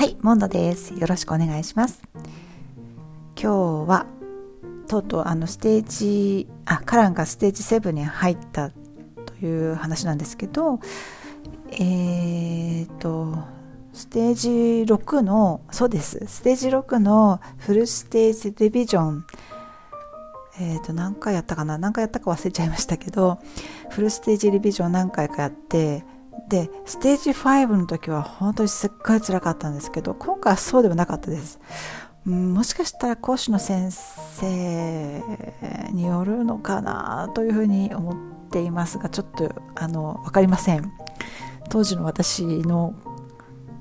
はい、モンドです。よろしくお願いします。今日はとうとうあのステージあカランがステージ7に入ったという話なんですけどえーとステージ6のそうですステージ6のフルステージディビジョンえーと何回やったかな？何回やったか忘れちゃいましたけどフルステージディビジョン何回かやってでステージ5の時は本当にすっごい辛かったんですけど今回はそうではなかったです、もしかしたら講師の先生によるのかなというふうに思っていますがちょっとあの分かりません。当時の私の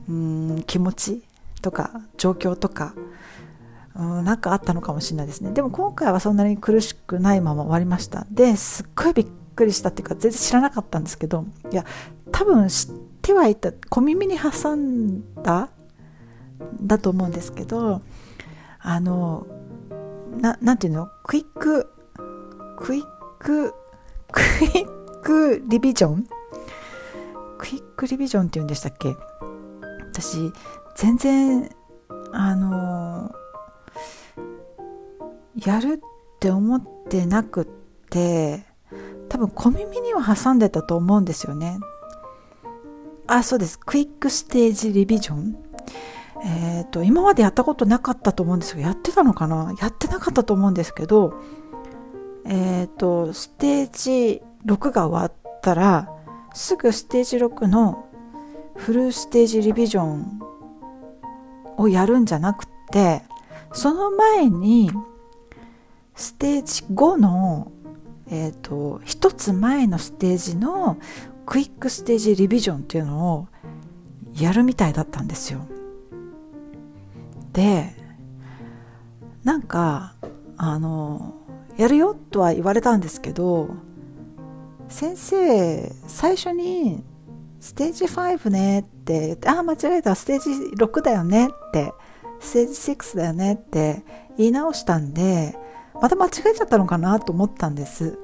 うん気持ちとか状況とかうん、なんかあったのかもしれないですね。でも今回はそんなに苦しくないまま終わりました。ですっごいびっくりしたっていうか全然知らなかったんですけどいや多分知ってはいた小耳に挟んだだと思うんですけどあのななんていうのクイッククイッククイックリビジョン？クイックリビジョンって言うんでしたっけ？私全然あのやるって思ってなくって分小耳には挟んでたと思うんですよねあ、そうです。クイックステージリビジョン。えっ、ー、と、今までやったことなかったと思うんですが、やってたのかな？やってなかったと思うんですけど、えっ、ー、と、ステージ6が終わったら、すぐステージ6のフルステージリビジョンをやるんじゃなくて、その前に、ステージ5の、え、ー、と、一つ前のステージのクイックステージリビジョンっていうのをやるみたいだったんですよ。でなんかあのやるよとは言われたんですけど先生最初にステージ5ねってああ間違えたステージ6だよねってステージ6だよねって言い直したんでまた間違えちゃったのかなと思ったんです。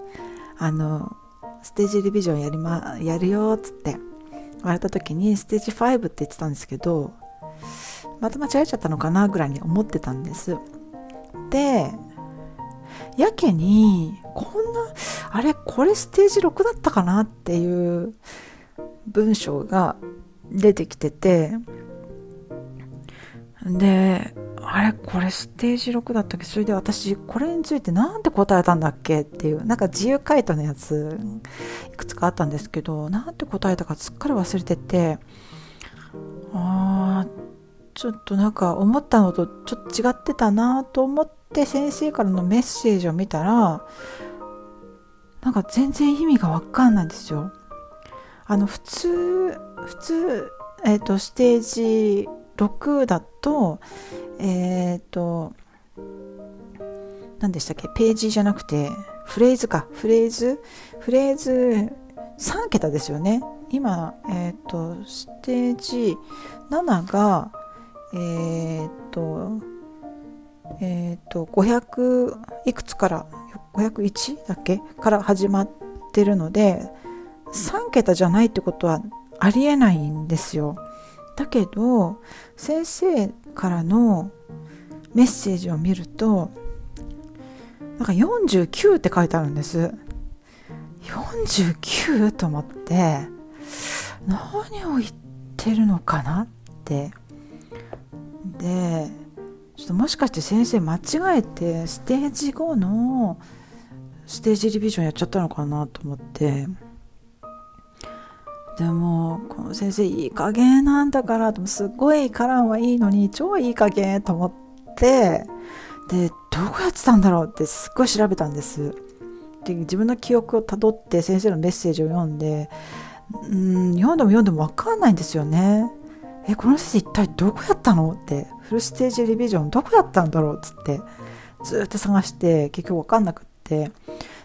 あのステージリビジョンやりま、やるよっつって。言われた時にステージ5って言ってたんですけど、また間違えちゃったのかなぐらいに思ってたんです。で、やけに、こんな、あれ、これステージ6だったかなっていう文章が出てきてて、で、あれこれステージ6だったっけ？それで私これについて何て答えたんだっけ？っていう。なんか自由回答のやついくつかあったんですけど何て答えたかすっかり忘れてて。あーちょっとなんか思ったのとちょっと違ってたなと思って先生からのメッセージを見たらなんか全然意味がわかんないんですよ。あの普通普通えっ、ー、とステージ6だとえっ、ー、と何でしたっけ？ページじゃなくてフレーズか。フレーズ？フレーズ3桁ですよね。今えっ、ー、とステージ7がえっ、ー、とえっ、と500いくつから501だっけ？から始まってるので3桁じゃないってことはありえないんですよ。だけど先生からのメッセージを見るとなんか49って書いてあるんです。49と思って何を言ってるのかなって。でちょっともしかして先生間違えてステージ5のステージリビジョンやっちゃったのかなと思って。でもこの先生いい加減なんだからすっごいカランはいいのに超いい加減と思ってでどうやってたんだろうってすっごい調べたんです。で自分の記憶をたどって先生のメッセージを読んでうん読んでも読んでも分かんないんですよね。えこの先生一体どこやったのってフルステージリビジョンどこやったんだろうっつってずっと探して結局分かんなくって。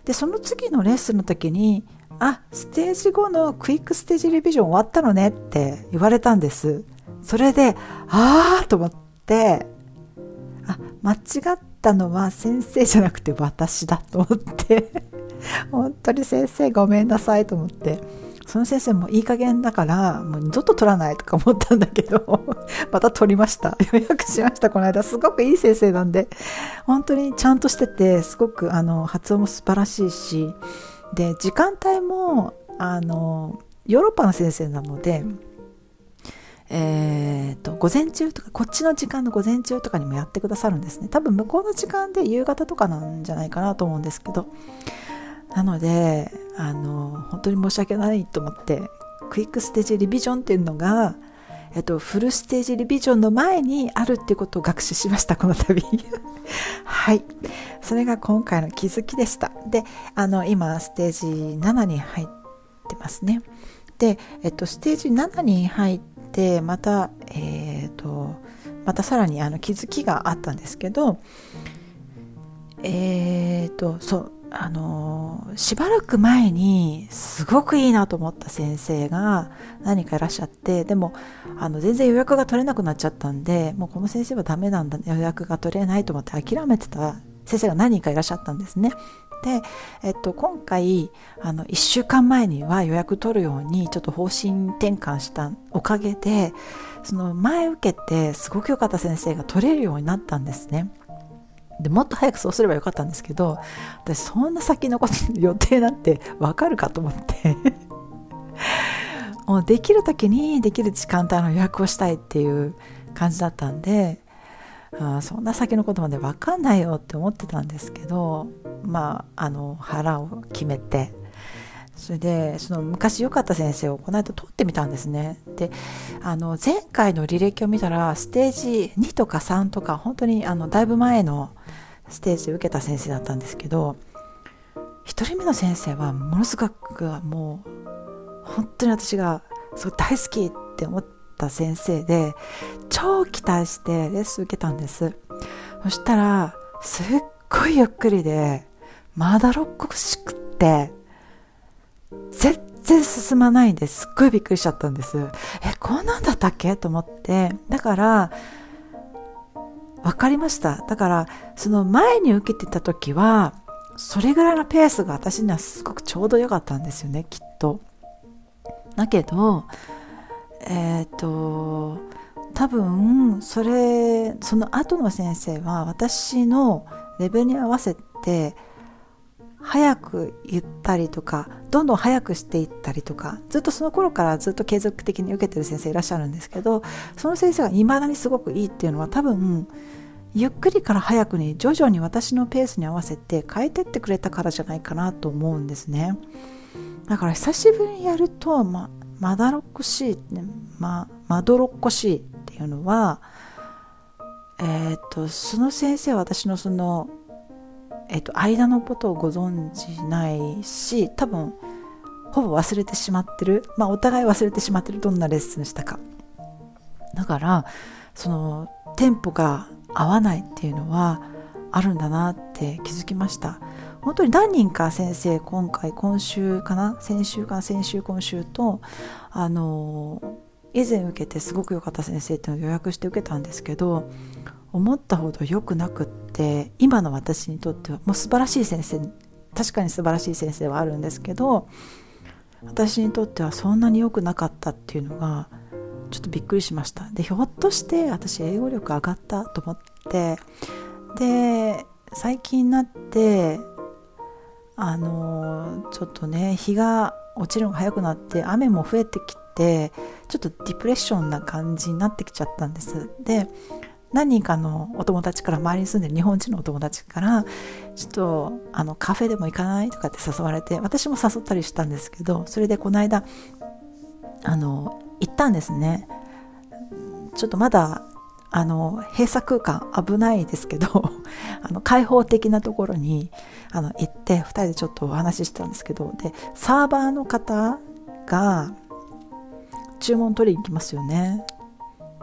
でその次のレッスンの時にあステージ5のクイックステージリビジョン終わったのねって言われたんです。それでああと思ってあ間違ったのは先生じゃなくて私だと思って 本当に先生ごめんなさいと思ってその先生もいい加減だからもう二度と取らないとか思ったんだけど また取りました。予約しました。この間。すごくいい先生なんで本当にちゃんとしててすごくあの発音も素晴らしいしで時間帯もあのヨーロッパの先生なのでえーと、午前中とかこっちの時間の午前中とかにもやってくださるんですね。多分向こうの時間で夕方とかなんじゃないかなと思うんですけど。なのであの本当に申し訳ないと思ってクイックステージリビジョンっていうのが、えっと、フルステージリビジョンの前にあるっていうことを学習しましたこの度はい。それが今回の気づきでした。であの今ステージ7に入ってますね。で、えっと、ステージ7に入ってまたえっ、とまたさらにあの気づきがあったんですけどえっ、とそうあのしばらく前にすごくいいなと思った先生が何かいらっしゃってでもあの全然予約が取れなくなっちゃったんでもうこの先生はダメなんだ予約が取れないと思って諦めてた先生が何人かいらっしゃったんですね。で、えっと、今回あの1週間前には予約取るようにちょっと方針転換したおかげでその前受けてすごく良かった先生が取れるようになったんですね。でもっと早くそうすればよかったんですけど私そんな先のこと予定なんてわかるかと思って。もうできる時にできる時間帯の予約をしたいっていう感じだったんであそんな先のことまで分かんないよって思ってたんですけどまああの腹を決めて。それでその昔良かった先生をこの間撮ってみたんですね。であの前回の履歴を見たらステージ2とか3とか本当にあのだいぶ前のステージで受けた先生だったんですけど1人目の先生はものすごくもう本当に私がすごい大好きって思った先生で超期待してレッスン受けたんですそしたらすっごいゆっくりでまだろっこしくって全然進まないんですっごいびっくりしちゃったんです。え、こんなんだったっけ？と思って。だから、分かりました。だから、その前に受けてた時は、それぐらいのペースが私にはすごくちょうど良かったんですよね、きっと。だけど、えっ、ー、と、多分、それ、その後の先生は私のレベルに合わせて、早く言ったりとかどんどん早くしていったりとかずっとその頃からずっと継続的に受けてる先生いらっしゃるんですけどその先生がいまだにすごくいいっていうのは多分ゆっくりから早くに徐々に私のペースに合わせて変えてってくれたからじゃないかなと思うんですね。だから久しぶりにやるとままだろっこしい、ね、ままどろっこしいっていうのはえっ、とその先生は私のそのえっと、間のことをご存じないし多分ほぼ忘れてしまってる。まあお互い忘れてしまってる。どんなレッスンしたか。だからそのテンポが合わないっていうのはあるんだなって気づきました。本当に何人か先生今回今週かな？先週か先週今週とあの以前受けてすごく良かった先生っていうのを予約して受けたんですけど思ったほど良くなくって今の私にとってはもう素晴らしい先生確かに素晴らしい先生はあるんですけど私にとってはそんなに良くなかったっていうのがちょっとびっくりしました。でひょっとして私英語力上がったと思ってで最近になってあのちょっとね日が落ちるのが早くなって雨も増えてきてちょっとディプレッションな感じになってきちゃったんです。で何人かのお友達から周りに住んでる日本人のお友達からちょっとあのカフェでも行かないとかって誘われて私も誘ったりしたんですけどそれでこの間あの行ったんですね。ちょっとまだあの閉鎖空間危ないですけど あの開放的なところにあの行って2人でちょっとお話ししたんですけどでサーバーの方が注文取りに行きますよね。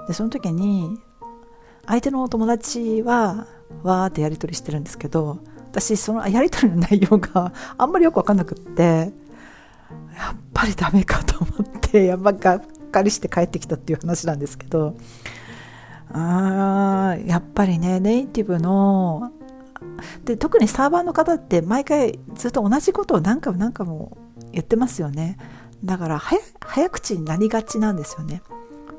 でその時に相手の友達はわーってやり取りしてるんですけど私そのやり取りの内容が あんまりよく分かんなくってやっぱりダメかと思ってやっぱがっかりして帰ってきたっていう話なんですけどあーやっぱりねネイティブので特にサーバーの方って毎回ずっと同じことを何回も何回も言ってますよね。だから早口になりがちなんですよね。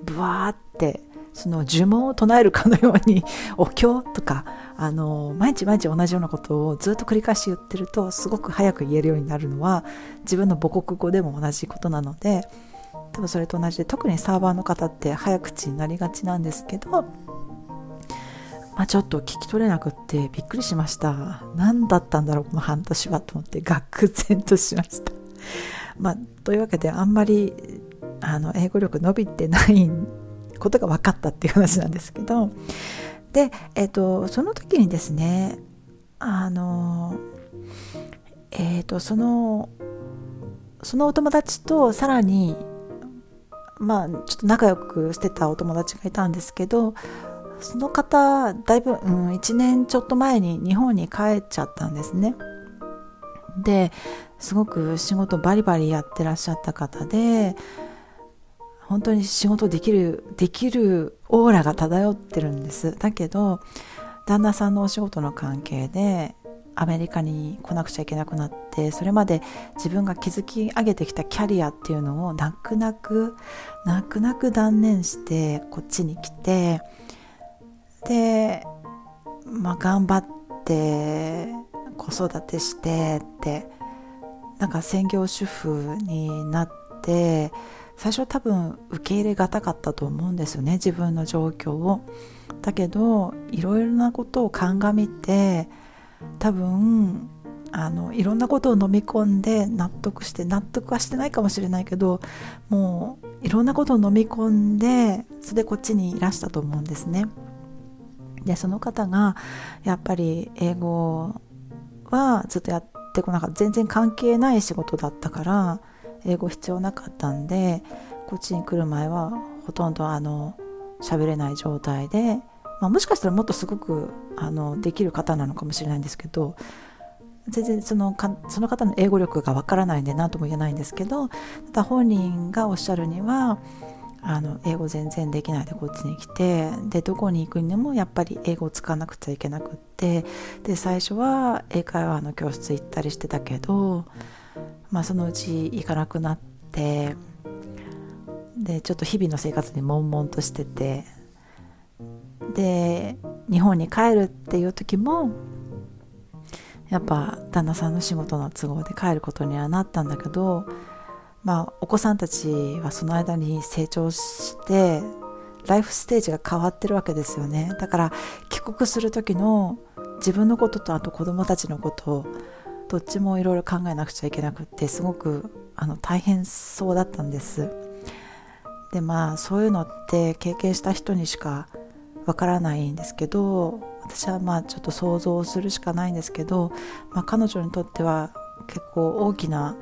ブワーってその呪文を唱えるかのように お経とかあの毎日毎日同じようなことをずっと繰り返し言ってるとすごく早く言えるようになるのは自分の母国語でも同じことなので多分それと同じで特にサーバーの方って早口になりがちなんですけど、まあ、ちょっと聞き取れなくってびっくりしました。何だったんだろうこの半年はと思って愕然としました。まあ、というわけであんまりあの英語力伸びてないんことが分かったっていう話なんですけどで、えーと、その時にですねあのえっ、ー、とそのそのお友達とさらにまあちょっと仲良くしてたお友達がいたんですけどその方だいぶ、うん、1年ちょっと前に日本に帰っちゃったんですね。ですごく仕事バリバリやってらっしゃった方で本当に仕事できるできるオーラが漂ってるんです。だけど旦那さんのお仕事の関係でアメリカに来なくちゃいけなくなってそれまで自分が築き上げてきたキャリアっていうのを泣く泣く泣く泣く断念してこっちに来てでまあ頑張って子育てしてってなんか専業主婦になって最初多分受け入れがたかったと思うんですよね自分の状況を。だけどいろいろなことを鑑みて多分あのいろんなことを飲み込んで納得して納得はしてないかもしれないけどもういろんなことを飲み込んでそれでこっちにいらしたと思うんですね。でその方がやっぱり英語はずっとやってこなかった全然関係ない仕事だったから英語必要なかったんでこっちに来る前はほとんどあの喋れない状態で、まあ、もしかしたらもっとすごくあのできる方なのかもしれないんですけど全然そのかその方の英語力がわからないんで何とも言えないんですけどただ本人がおっしゃるにはあの英語全然できないでこっちに来てでどこに行くにでもやっぱり英語を使わなくちゃいけなくってで最初は英会話の教室行ったりしてたけど、まあ、そのうち行かなくなってでちょっと日々の生活に悶々としててで日本に帰るっていう時もやっぱ旦那さんの仕事の都合で帰ることにはなったんだけどまあ、お子さんたちはその間に成長してライフステージが変わってるわけですよね。だから帰国する時の自分のこととあと子供たちのことをどっちもいろいろ考えなくちゃいけなくってすごくあの大変そうだったんです。でまあそういうのって経験した人にしかわからないんですけど私はまあちょっと想像するしかないんですけど、まあ、彼女にとっては結構大きな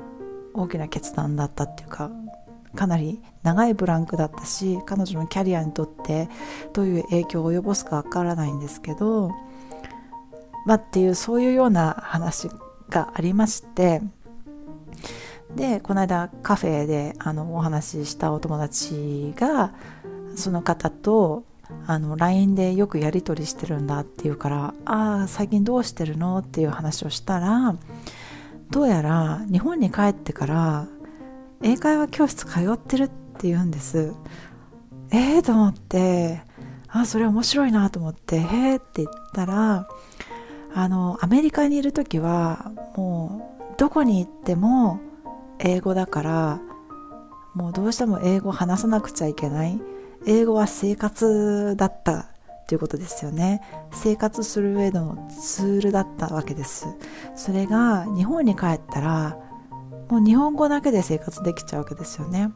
大きな決断だったっていうかかなり長いブランクだったし彼女のキャリアにとってどういう影響を及ぼすかわからないんですけどまあっていうそういうような話がありましてでこの間カフェであのお話ししたお友達がその方とあの LINE でよくやり取りしてるんだっていうから「ああ最近どうしてるの?」っていう話をしたらどうやら日本に帰ってから英会話教室通ってるって言うんですええー、と思ってああそれ面白いなと思ってへえって言ったらあのアメリカにいる時はもうどこに行っても英語だからもうどうしても英語を話さなくちゃいけない。英語は生活だったということですよね。生活する上でのツールだったわけです。それが日本に帰ったらもう日本語だけで生活できちゃうわけですよね。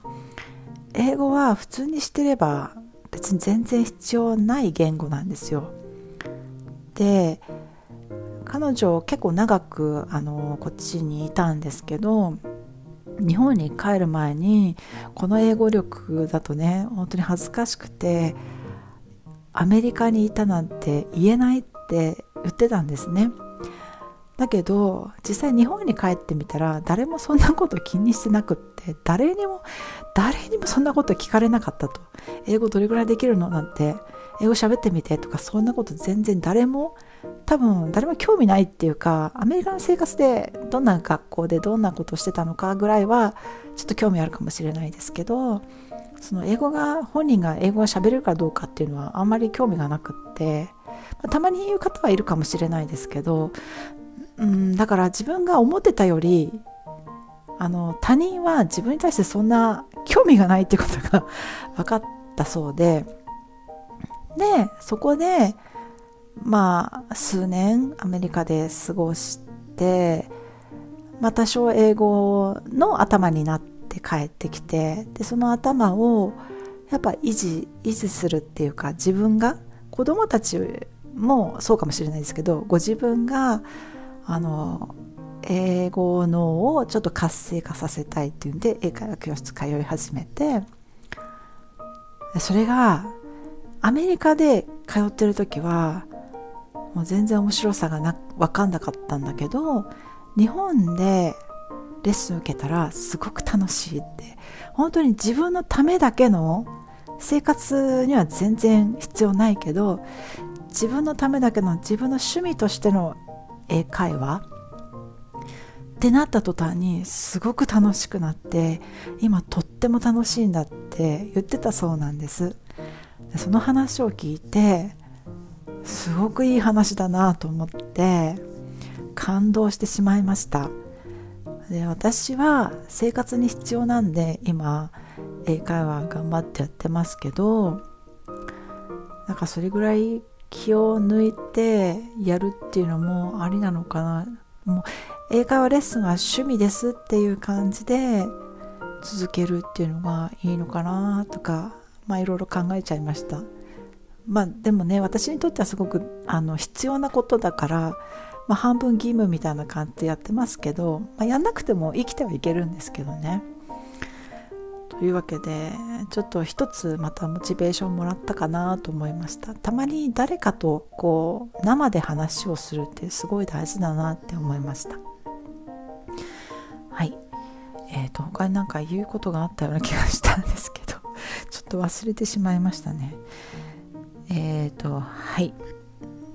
英語は普通にしてれば別に全然必要ない言語なんですよ。で彼女結構長くあのこっちにいたんですけど日本に帰る前にこの英語力だとね本当に恥ずかしくてアメリカにいたなんて言えないって言ってたんですね。だけど実際日本に帰ってみたら誰もそんなこと気にしてなくって誰にも誰にもそんなこと聞かれなかったと。英語どれぐらいできるのなんて英語喋ってみてとかそんなこと全然誰も多分誰も興味ないっていうかアメリカの生活でどんな学校でどんなことをしてたのかぐらいはちょっと興味あるかもしれないですけどその英語が本人が英語が喋れるかどうかっていうのはあんまり興味がなくって、たまに言う方はいるかもしれないですけどうんだから自分が思ってたよりあの他人は自分に対してそんな興味がないってことが 分かったそうででそこでまあ数年アメリカで過ごしてまあ多少英語の頭になって帰ってきてでその頭をやっぱ維持維持するっていうか自分が子供たちもそうかもしれないですけどご自分があの英語脳をちょっと活性化させたいっていうんで英会話教室通い始めてそれがアメリカで通ってる時はもう全然面白さがな分かんなかったんだけど日本でレッスン受けたらすごく楽しいって本当に自分のためだけの生活には全然必要ないけど自分のためだけの自分の趣味としての英会話ってなった途端にすごく楽しくなって今とっても楽しいんだって言ってたそうなんです。その話を聞いてすごくいい話だなと思って感動してしまいました。で私は生活に必要なんで今英会話頑張ってやってますけどなんかそれぐらい気を抜いてやるっていうのもありなのかな。もう英会話レッスンは趣味ですっていう感じで続けるっていうのがいいのかなとかまあいろいろ考えちゃいました。まあでもね私にとってはすごくあの必要なことだから、まあ、半分義務みたいな感じでやってますけど、まあ、やんなくても生きてはいけるんですけどね。いうわけでちょっと一つまたモチベーションもらったかなと思いました。たまに誰かとこう生で話をするってすごい大事だなって思いました。はい。えーと、他になんか言うことがあったような気がしたんですけどちょっと忘れてしまいましたね。えっ、ー、とはい。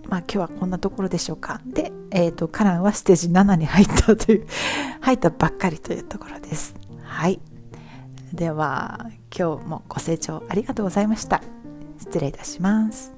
まあ今日はこんなところでしょうか。で、えーと、とカランはステージ7に入ったという入ったばっかりというところです。はい。では今日もご清聴ありがとうございました。失礼いたします。